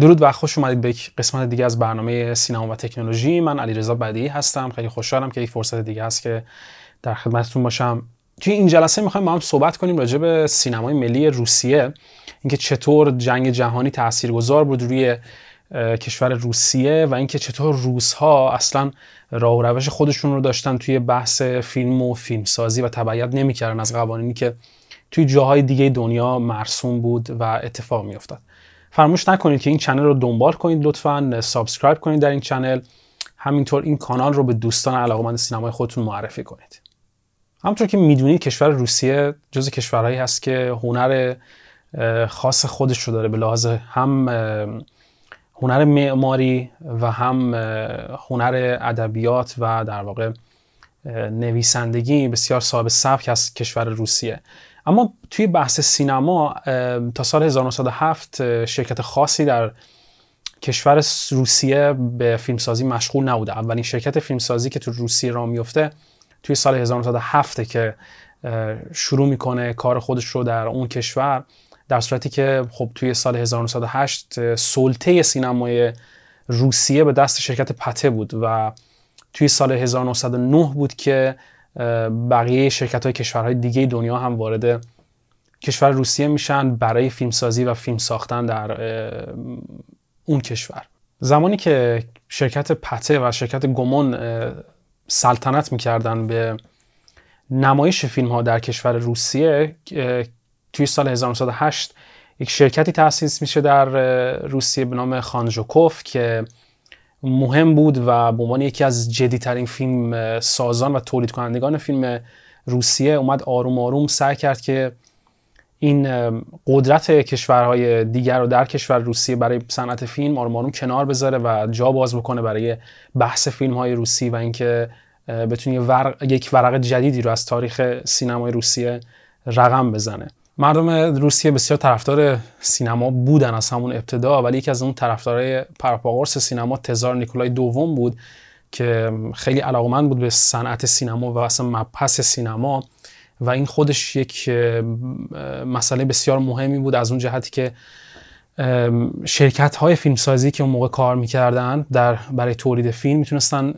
درود و خوش اومدید به قسمت دیگه از برنامه سینما و تکنولوژی. من علیرضا بدی هستم. خیلی خوشحالم که یک فرصت دیگه هست که در خدمتتون باشم. توی این جلسه می‌خوایم با هم صحبت کنیم راجع به سینمای ملی روسیه. اینکه چطور جنگ جهانی تاثیرگذار بود روی کشور روسیه و اینکه چطور روس ها اصلا راه و روش خودشون رو داشتن توی بحث فیلم و فیلمسازی و تبعیت نمی‌کردن از قوانینی که توی جاهای دیگه دنیا مرسوم بود و اتفاق میافتاد. فراموش نکنید که این channel رو دنبال کنید لطفا subscribe کنید در این channel. همینطور این کانال رو به دوستان علاقمند سینمای خودتون معرفی کنید. همونطور که می‌دونید کشور روسیه جز کشورهایی هست که هنر خاص خودش رو داره. به لحاظ هم هنر معماری و هم هنر ادبیات و در واقع نویسندگی بسیار صاحب سبک از کشور روسیه. اما توی بحث سینما تا سال 1907 شرکت خاصی در کشور روسیه به فیلمسازی مشغول نبوده. اولین شرکت فیلمسازی که تو روسیه را میفته توی سال 1907 که شروع می‌کنه کار خودش رو در اون کشور در صورتی که خب توی سال 1908 سلطه سینمای روسیه به دست شرکت پته بود و توی سال 1909 بود که بقیه شرکت های کشورهای دیگه دنیا هم وارد کشور روسیه میشن برای فیلمسازی و فیلم ساختن در اون کشور. زمانی که شرکت پته و شرکت گمون سلطنت می‌کردن به نمایش فیلم ها در کشور روسیه توی سال 1908 یک شرکتی تأسیس میشه در روسیه به نام خانجوکوف که مهم بود و به عنوان یکی از جدیترین فیلم سازان و تولید کنندگان فیلم روسیه اومد آروم آروم سعی کرد که این قدرت کشورهای دیگر رو در کشور روسیه برای صنعت فیلم آروم آروم کنار بذاره و جا باز بکنه برای بحث فیلم های روسی و اینکه بتونه یک ورق جدیدی رو از تاریخ سینمای روسیه رقم بزنه. مردم روسیه بسیار طرفدار سینما بودن از همون ابتدا ولی یکی از اون طرفدارای پرپاقرس سینما تزار نیکولای دوم بود که خیلی علاقمند بود به صنعت سینما و اصلا مبحث سینما. و این خودش یک مسئله بسیار مهمی بود از اون جهتی که شرکت های فیلمسازی که اون موقع کار می‌کردن در برای تولید فیلم می‌تونستن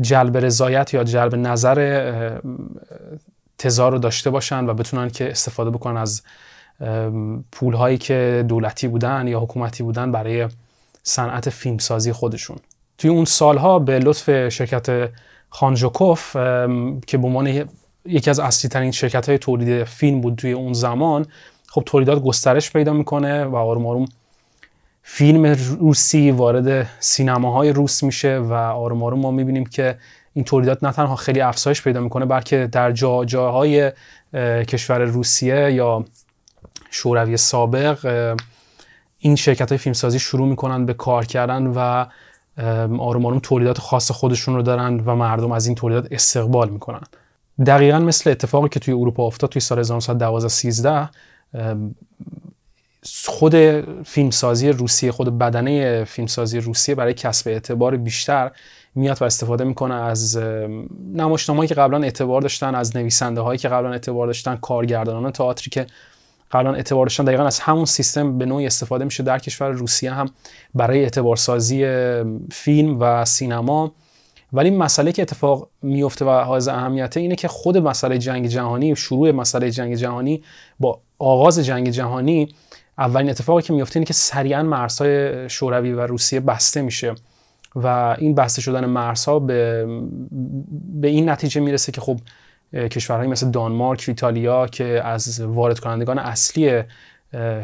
جلب رضایت یا جلب نظر تزار رو داشته باشن و بتونن که استفاده بکنن از پول هایی که دولتی بودن یا حکومتی بودن برای صنعت فیلمسازی خودشون. توی اون سالها به لطف شرکت خانجوکوف که به عنوان یکی از اصلی ترین شرکت های تولید فیلم بود توی اون زمان. خب تولیدات گسترش پیدا می‌کنه و آروم آروم فیلم روسی وارد سینماهای روس میشه و آروم آروم ما می‌بینیم که این تولیدات نه تنها خیلی افزایش پیدا می‌کنه بلکه در جا جاهای کشور روسیه یا شوروی سابق این شرکت های فیلمسازی شروع می‌کنن به کار کردن و آروم آروم تولیدات خاص خودشون رو دارن و مردم از این تولیدات استقبال می‌کنن. دقیقا مثل اتفاقی که توی اروپا افتاد توی سال 1912 13 خود فیلمسازی روسیه خود بدنه فیلمسازی روسیه برای کسب اعتبار بیشتر میاد و استفاده می‌کنه از نمایشنامه‌ای که قبلا اعتبار داشتن از نویسنده هایی که قبلا اعتبار داشتن کارگردانان تئاتری که قبلا اعتبار داشتن. دقیقا از همون سیستم به نوعی استفاده میشه در کشور روسیه هم برای اعتبارسازی فیلم و سینما. ولی مسئله که اتفاق میفته و حائز اهمیته اینه که خود مسئله جنگ جهانی شروع مسئله جنگ جهانی با آغاز جنگ جهانی اولین اتفاقی که میفته اینه که سریعا مرزهای شوروی و روسیه بسته میشه و این بسته شدن مرزها به, به این نتیجه می‌رسه که خب کشورهایی مثل دانمارک ایتالیا که از وارد کنندگان اصلی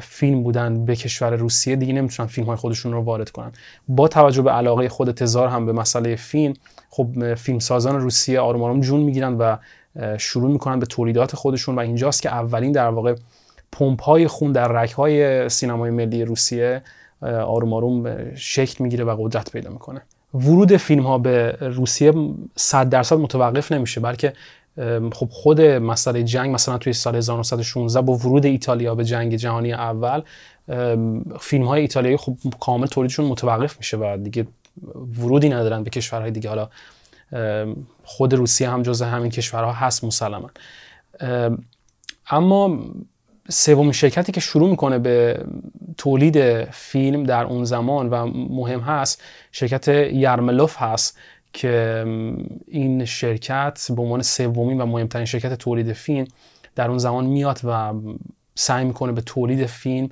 فیلم بودن به کشور روسیه دیگه نمی‌تونن فیلم های خودشون رو وارد کنن. با توجه به علاقه خود تزار هم به مسئله فیلم خب فیلم سازان روسیه آروم آروم جون می‌گیرن و شروع می‌کنن به تولیدات خودشون و اینجاست که اولین در واقع پمپ های خون در رک های سینمای ملی روسیه آروم آروم شکل می‌گیره و قدرت پیدا می‌کنه. ورود فیلم ها به روسیه 100 درصد متوقف نمیشه بلکه خب خود مسئله جنگ مثلا توی سال 1916 با ورود ایتالیا به جنگ جهانی اول فیلم های ایتالیایی خب کامل تولیدشون متوقف میشه و دیگه ورودی ندارن به کشورهای دیگه. حالا خود روسیه هم جزء همین کشورها هست مسلما. اما سومین شرکتی که شروع می‌کنه به تولید فیلم در اون زمان و مهم هست شرکت یرملوف هست که این شرکت به عنوان سومین و مهمترین شرکت تولید فیلم در اون زمان میاد و سعی می‌کنه به تولید فیلم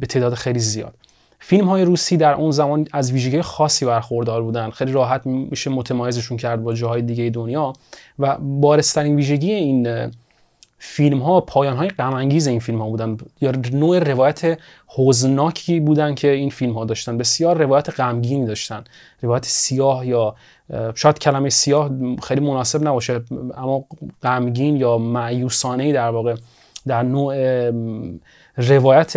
به تعداد خیلی زیاد. فیلم های روسی در اون زمان از ویژگی خاصی برخوردار بودن. خیلی راحت میشه متمایزشون کرد با جاهای دیگه دنیا و بارسترین ویژگی این فیلم ها پایان های غم این فیلم ها بودن. یا نوع روایت حزناکی بودن که این فیلم ها داشتن. بسیار روایت غمگینی داشتن. روایت سیاه یا شاید کلمه سیاه خیلی مناسب نباشه اما غمگین یا معیوسانه در واقع. در نوع روایت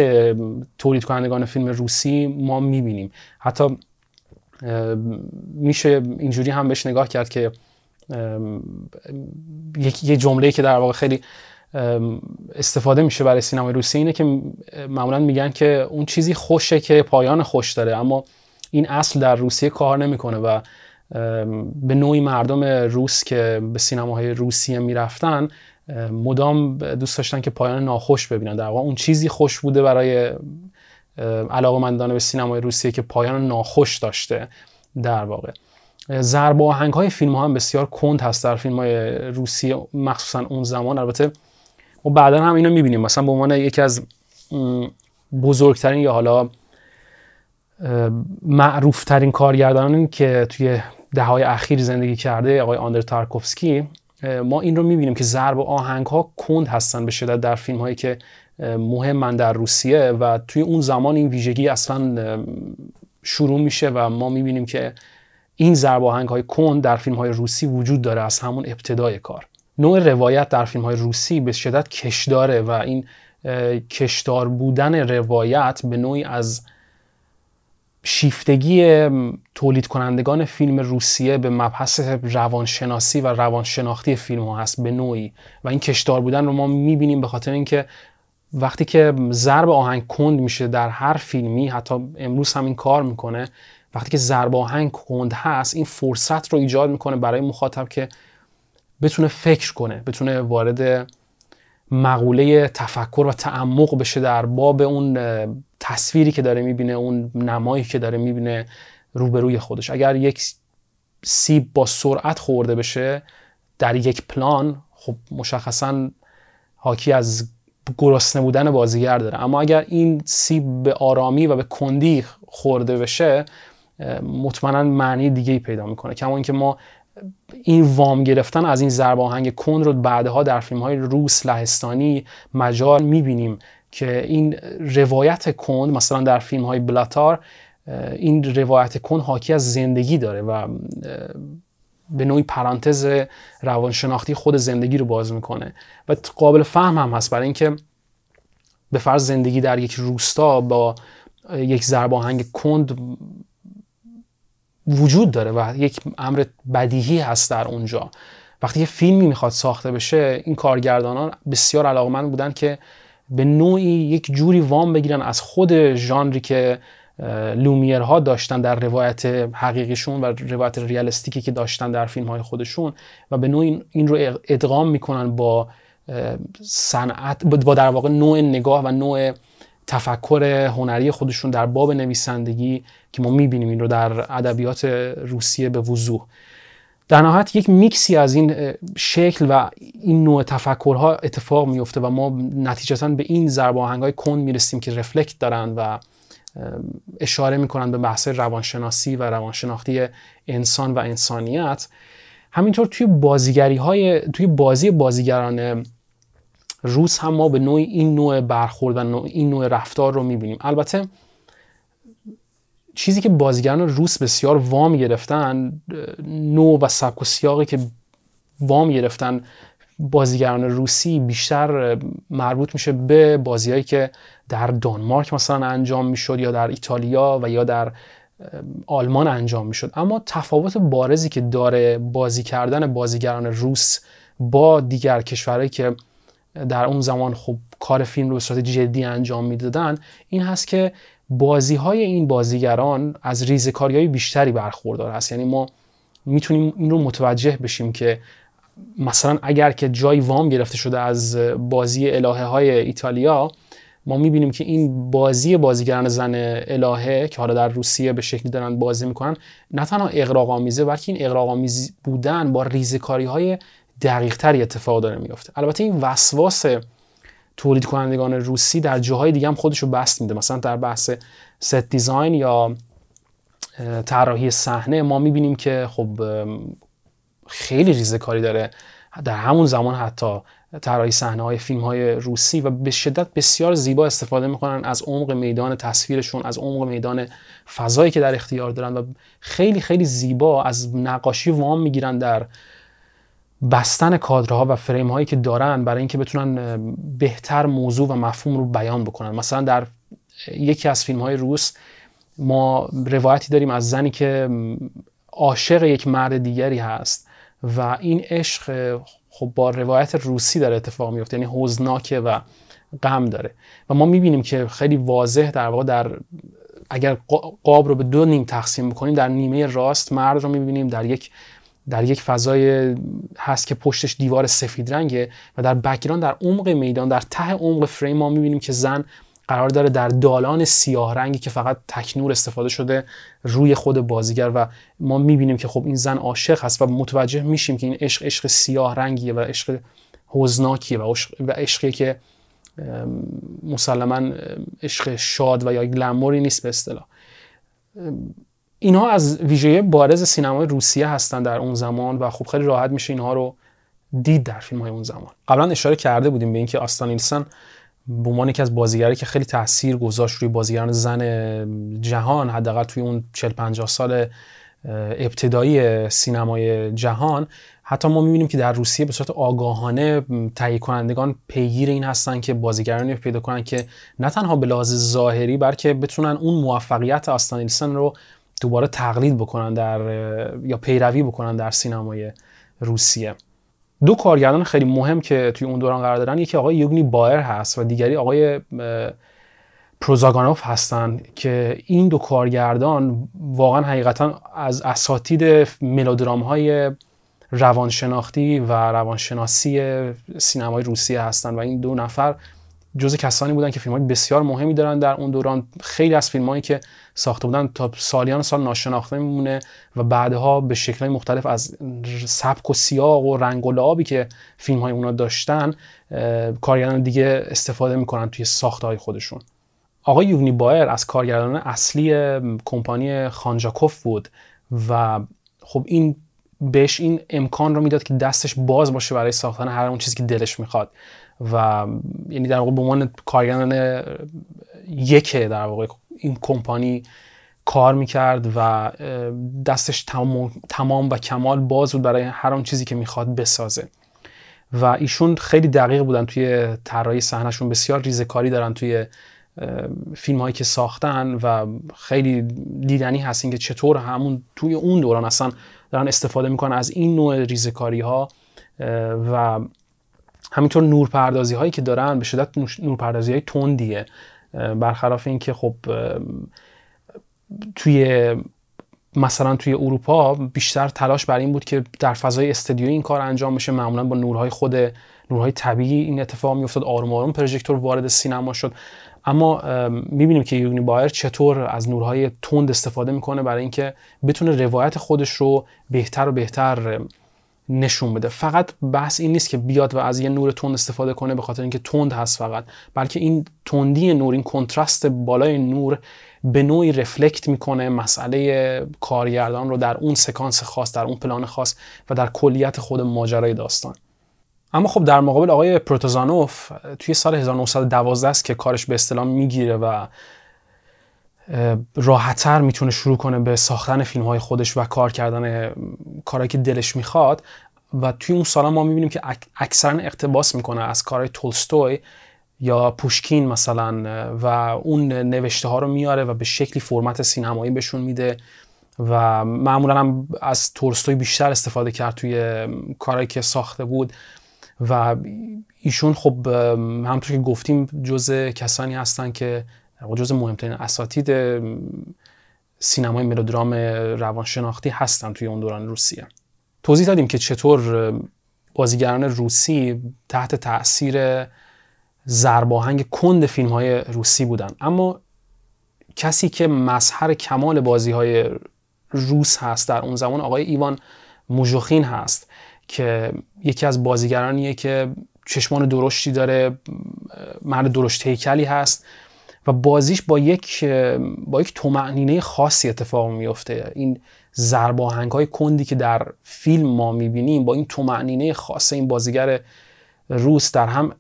تولید کنندگان فیلم روسی ما می‌بینیم. حتی میشه اینجوری هم بهش نگاه کرد که یه جمله که در واقع خیلی استفاده میشه برای سینمای روسی اینه که معمولا میگن که اون چیزی خوشه که پایان خوش داره اما این اصل در روسیه کار نمی‌کنه و به نوعی مردم روس که به سینماهای روسیه می‌رفتن مدام دوست داشتن که پایان ناخوش ببینن. در واقع اون چیزی خوش بوده برای علاقمندان به سینمای روسیه که پایان ناخوش داشته در واقع. ضرب آهنگ های فیلم ها هم بسیار کند هست در فیلم های روسی مخصوصا اون زمان. البته و بعدا هم اینو می‌بینیم. مثلا به عنوان یکی از بزرگترین یا حالا معروفترین کارگردانانی که توی دههای اخیر زندگی کرده آقای آندر تارکوفسکی ما این رو می‌بینیم که ضرب آهنگ ها کند هستن به شدت در فیلم هایی که مهمن در روسیه و توی اون زمان این ویژگی اصلا شروع میشه و ما می‌بینیم که این ضرب آهنگ های کند در فیلم های روسی وجود داره از همون ابتدای کار. نوع روایت در فیلم های روسی به شدت کشداره و این کشدار بودن روایت به نوعی از شیفتگی تولید کنندگان فیلم روسیه به مبحث روانشناسی و روانشناختی فیلم ها هست به نوعی. و این کشدار بودن رو ما می‌بینیم به خاطر اینکه وقتی که ضرب آهنگ کند میشه در هر فیلمی حتی امروز هم این کار می‌کنه وقتی که ضرب آهنگ کند هست این فرصت رو ایجاد می‌کنه برای مخاطب که بتونه فکر کنه بتونه وارد مقوله تفکر و تعمق بشه در باب اون تصویری که داره می‌بینه اون نمایی که داره می‌بینه روبروی خودش. اگر یک سیب با سرعت خورده بشه در یک پلان خب مشخصا حاکی از گرسنه بودن بازیگر داره. اما اگر این سیب به آرامی و به کندی خورده بشه مطمئنا معنی دیگه ای پیدا می‌کنه. کما اینکه ما این وام گرفتن از این ضرب آهنگ کند رو بعدها در فیلم های روس لهستانی مجال می‌بینیم. که این روایت کند مثلا در فیلم های بلاتار این روایت کند حاکی از زندگی داره و به نوعی پرانتز روانشناختی خود زندگی رو باز می‌کنه. و قابل فهم هم هست برای اینکه به فرض زندگی در یک روستا با یک ضرب آهنگ کند وجود داره و یک امر بدیهی هست در اونجا. وقتی یه فیلمی می‌خواد ساخته بشه این کارگردانان بسیار علاقمند بودن که به نوعی یک جوری وام بگیرن از خود ژانری که لومیرها داشتن در روایت حقیقیشون و روایت ریالستیکی که داشتن در فیلم های خودشون و به نوعی این رو ادغام می‌کنن با صنعت با در واقع نوع نگاه و نوع تفکر هنری خودشون در باب نویسندگی که ما می‌بینیم این رو در ادبیات روسیه به وضوح. در نهایت یک میکسی از این شکل و این نوع تفکرها اتفاق میفته و ما نتیجتا به این ضرب های کن می‌رسیم که رفلکت دارن و اشاره می‌کنن به بحث روانشناسی و روانشناختی انسان و انسانیت. همینطور توی بازیگری های توی بازی بازیگران روس هم ما به نوعی این نوع برخورد و این نوع رفتار رو می‌بینیم. البته چیزی که بازیگران روس بسیار وام گرفتن نوع و سبک و سیاقی که وام گرفتن بازیگران روسی بیشتر مربوط میشه به بازیهایی که در دانمارک مثلا انجام می‌شد یا در ایتالیا و یا در آلمان انجام می‌شد. اما تفاوت بارزی که داره بازی کردن بازیگران روس با دیگر کشورهایی که در اون زمان خب کار فیلم رو به صورت جدی انجام می‌دادن این هست که بازی های این بازیگران از ریزکاری های بیشتری برخوردار هست. یعنی ما می‌تونیم این رو متوجه بشیم که مثلا اگر که جای وام گرفته شده از بازی الهه های ایتالیا ما می‌بینیم که این بازی بازیگران زن الهه که حالا در روسیه به شکلی دارن بازی می‌کنن نه تنها اقراق آمیزه بلکه این اقراق آمیز بودن با ریزکاری های دقیق تری اتفاق داره میفته البته این وسواس تولید کنندگان روسی در جاهای دیگه هم خودشو بست میده. مثلا در بحث ست دیزاین یا طراحی صحنه ما می‌بینیم که خب خیلی ریزه کاری داره. در همون زمان حتی طراحی صحنه های فیلم های روسی و به شدت بسیار زیبا استفاده می‌کنن از عمق میدان تصویرشون از عمق میدان فضایی که در اختیار دارن و خیلی خیلی زیبا از نقاشی وام می‌گیرن در بستن کادرها و فریم هایی که دارن برای اینکه بتونن بهتر موضوع و مفهوم رو بیان بکنن. مثلا در یکی از فیلم های روس ما روایتی داریم از زنی که عاشق یک مرد دیگری هست و این عشق خب با روایت روسی داره اتفاق میفته یعنی حزناکه و غم داره. و ما می‌بینیم که خیلی واضح در واقع در اگر قاب رو به دو نیم تقسیم بکنیم در نیمه راست مرد رو می‌بینیم در یک در یک فضای هست که پشتش دیوار سفید رنگه و در background در عمق میدان در ته عمق فریم ما می‌بینیم که زن قرار داره در دالان سیاه رنگی که فقط تکنور استفاده شده روی خود بازیگر و ما می‌بینیم که خب این زن عاشق هست و متوجه میشیم که این عشق عشق سیاه رنگیه و عشق حزناکیه و عشقی که مسلما عشق شاد و یا glamour ی نیست به اصطلاح. اینها از ویژه بارز سینمای روسیه هستن در اون زمان و خب خیلی راحت میشه اینها رو دید در فیلم های اون زمان. قبلا اشاره کرده بودیم به اینکه آستان به عنوان یکی از بازیگرایی که خیلی تاثیر گذاشت روی بازیگران زن جهان حداقل توی اون 40 50 سال ابتدایی سینمای جهان. حتی ما می‌بینیم که در روسیه به صورت آگاهانه تهیه کنندگان پیگیر این هستن که بازیگرانی پیدا کنن که نه تنها به لحاظ ظاهری بلکه بتونن اون موفقیت آستان رو دوباره تقلید بکنن در یا پیروی بکنن در سینمای روسیه. دو کارگردان خیلی مهم که توی اون دوران قرار دارن یکی آقای یوگنی بایر هست و دیگری آقای پروزاگانوف هستن که این دو کارگردان واقعا حقیقتا از اساتید ملودرام های روانشناختی و روانشناسی سینمای روسیه هستن و این دو نفر جز کسانی بودن که فیلم بسیار مهمی دارن در اون دوران. خیلی از فیلم هایی که ساخته بودن تا سالیان سال ناشناخته میمونه و بعدها به شکل مختلف از سبک و سیاق و رنگ و لعابی که فیلم های اونا داشتن کارگردان دیگه استفاده می‌کنن توی ساخته های خودشون. آقای یوگنی بایر از کارگردان اصلی کمپانی خانجاکوف بود و خب این بهش این امکان رو می‌داد که دستش باز باشه برای ساختن هر اون چیزی که دلش می‌خواد. و یعنی در واقع به عنوان کارگردان یک در واقع این کمپانی کار می‌کرد و دستش تمام, و کمال باز بود برای هر آن چیزی که می‌خواد بسازه. و ایشون خیلی دقیق بودن توی طراحی صحنهشون. بسیار ریزکاری دارن توی فیلم هایی که ساختن و خیلی دیدنی هست که چطور همون توی اون دوران اصلا دارن استفاده می‌کنن از این نوع ریزکاری ها و همینطور نورپردازی هایی که دارن به شدت نورپردازی های تندیه. برخلاف اینکه خب توی مثلا توی اروپا بیشتر تلاش بر این بود که در فضای استدیویی این کار انجام بشه. معمولا با نورهای خود نورهای طبیعی این اتفاق میافتاد. آروم آروم پروژکتور وارد سینما شد. اما می‌بینیم که یوگنی بایر چطور از نورهای تند استفاده می‌کنه برای اینکه بتونه روایت خودش رو بهتر و بهتر نشون بده. فقط بحث این نیست که بیاد و از یه نور تند استفاده کنه به خاطر اینکه تند هست فقط بلکه این تندی نور این کنترست بالای نور به نوعی رفلکت می‌کنه مسئله کارگردان رو در اون سکانس خاص در اون پلان خاص و در کلیت خود ماجرای داستان. اما خب در مقابل آقای پروتوزانوف توی سال 1912 است که کارش به اصطلاح می‌گیره و راحتتر می‌تونه شروع کنه به ساختن فیلم های خودش و کار کردن کارهایی که دلش می‌خواد. و توی اون سال ما می‌بینیم که اکثرا اقتباس می‌کنه از کارهای تولستوی یا پوشکین مثلا و اون نوشته ها رو میاره و به شکلی فرمت سینمایی بهشون میده و معمولا هم از تورستوی بیشتر استفاده کرد توی کارهایی که ساخته بود. و ایشون خب همونطور که گفتیم جز کسانی هستن که جز مهمترین اساتید سینمای ملودرام روانشناختی هستن توی اون دوران روسیه. توضیح دادیم که چطور بازیگران روسی تحت تاثیر زرباهنگ کند فیلم های روسی بودن. اما کسی که مظهر کمال بازی های روس هست در اون زمان آقای ایوان موژوخین هست. که یکی از بازیگرانیه که چشمان درشتی داره مرد درشت هیکلی هست و بازیش با یک با یک تومعنینه خاصی اتفاق میفته این زرباهنگ های کندی که در فیلم ما می‌بینیم با این تومعنینه خاص این بازیگر روس در هم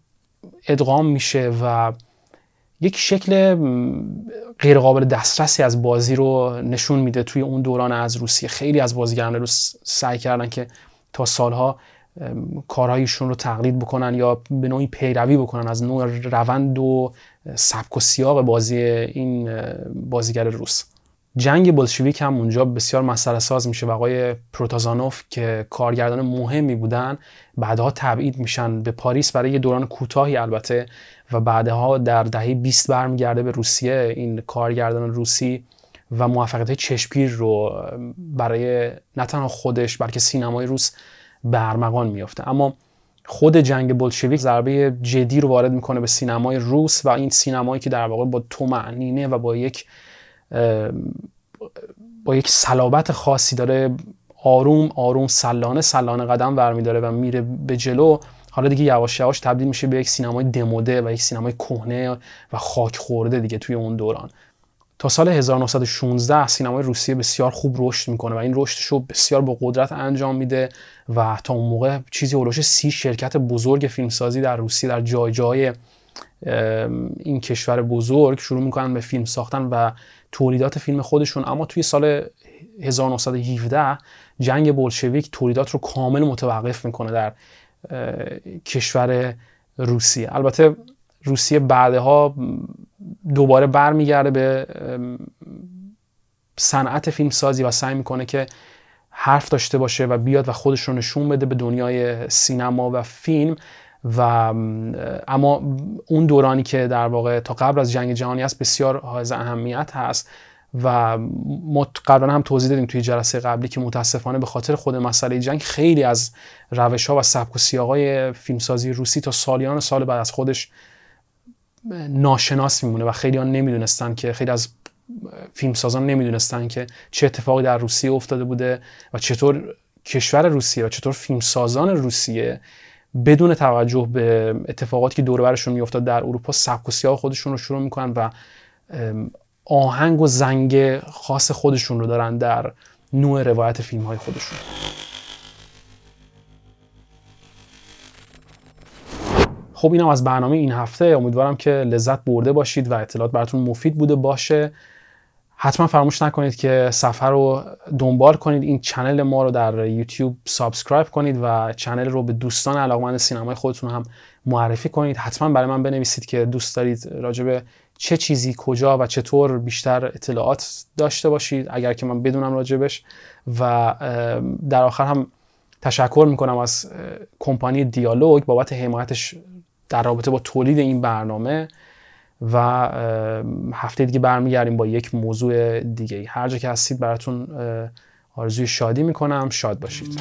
ادغام میشه و یک شکل غیرقابل دسترسی از بازی رو نشون میده توی اون دوران از روسیه. خیلی از بازیگران روس سعی کردن که تا سالها کارهایشون رو تقلید بکنن یا به نوعی پیروی بکنن از نوع روند و سبک و سیاق بازی این بازیگر روس. جنگ بلشویک هم اونجا بسیار مسئله ساز میشه و آقای پروتازانوف که کارگردان مهمی بودن بعدها تبعید میشن به پاریس برای یه دوران کوتاهی البته و بعدها در دهه 20 برمیگرده به روسیه. این کارگردان روسی و موفقیت چشمگیر رو برای نه تنها خودش بلکه سینمای روس برمغان میافته. اما خود جنگ بلشویک ضربه جدی رو وارد می‌کنه به سینمای روس و این سینمایی که در واقع با تو معنینه و با یک با یک صلابت خاصی داره آروم آروم سلانه سلانه قدم برمیداره و میره به جلو. حالا دیگه یواش یواش تبدیل میشه به یک سینمای دموده و یک سینمای کهنه و خاک خورده دیگه توی اون دوران. تا سال 1916 سینمای روسیه بسیار خوب رشد می‌کنه و این رشدش رو بسیار با قدرت انجام میده و تا اون موقع چیزی اولوش سی شرکت بزرگ فیلمسازی در روسیه در جای جای این کشور بزرگ شروع می‌کنن به فیلم ساختن و تولیدات فیلم خودشون. اما توی سال 1917 جنگ بولشویک تولیدات رو کامل متوقف می‌کنه در کشور روسیه. البته روسیه بعدها دوباره برمیگرده به صنعت فیلم سازی و سعی می‌کنه که حرف داشته باشه و بیاد و خودش رو نشون بده به دنیای سینما و فیلم. و اما اون دورانی که در واقع تا قبل از جنگ جهانی است بسیار حائز اهمیت هست و ما قبلا هم توضیح دادیم توی جلسه قبلی که متاسفانه به خاطر خود مسئله جنگ خیلی از روش ها و سبک و سیاقای فیلمسازی روسی تا سالیان سال بعد از خودش ناشناس میمونه و خیلی ها نمی‌دونستن که خیلی از فیلمسازان نمی‌دونستن که چه اتفاقی در روسیه افتاده بوده و چطور کشور روسیه و چطور فیلمسازان روسیه بدون توجه به اتفاقاتی که دور برشون میافتاد در اروپا سبک و خودشون رو شروع می‌کنن و آهنگ و زنگ خاص خودشون رو دارن در نوع روایت فیلم های خودشون. خب اینم از برنامه این هفته. امیدوارم که لذت برده باشید و اطلاعات براتون مفید بوده باشه. حتما فراموش نکنید که صفحه رو دنبال کنید. این channel ما رو در یوتیوب subscribe کنید و channel رو به دوستان علاقمند سینمای خودتون هم معرفی کنید. حتما برای من بنویسید که دوست دارید راجب چه چیزی کجا و چطور بیشتر اطلاعات داشته باشید. اگر که من بدونم راجبش و در آخر هم تشکر می‌کنم از کمپانی دیالوگ بابت حمایتش در رابطه با تولید این برنامه و هفته دیگه برمیگردیم با یک موضوع دیگه هر جا که هستید براتون آرزوی شادی می‌کنم. شاد باشید.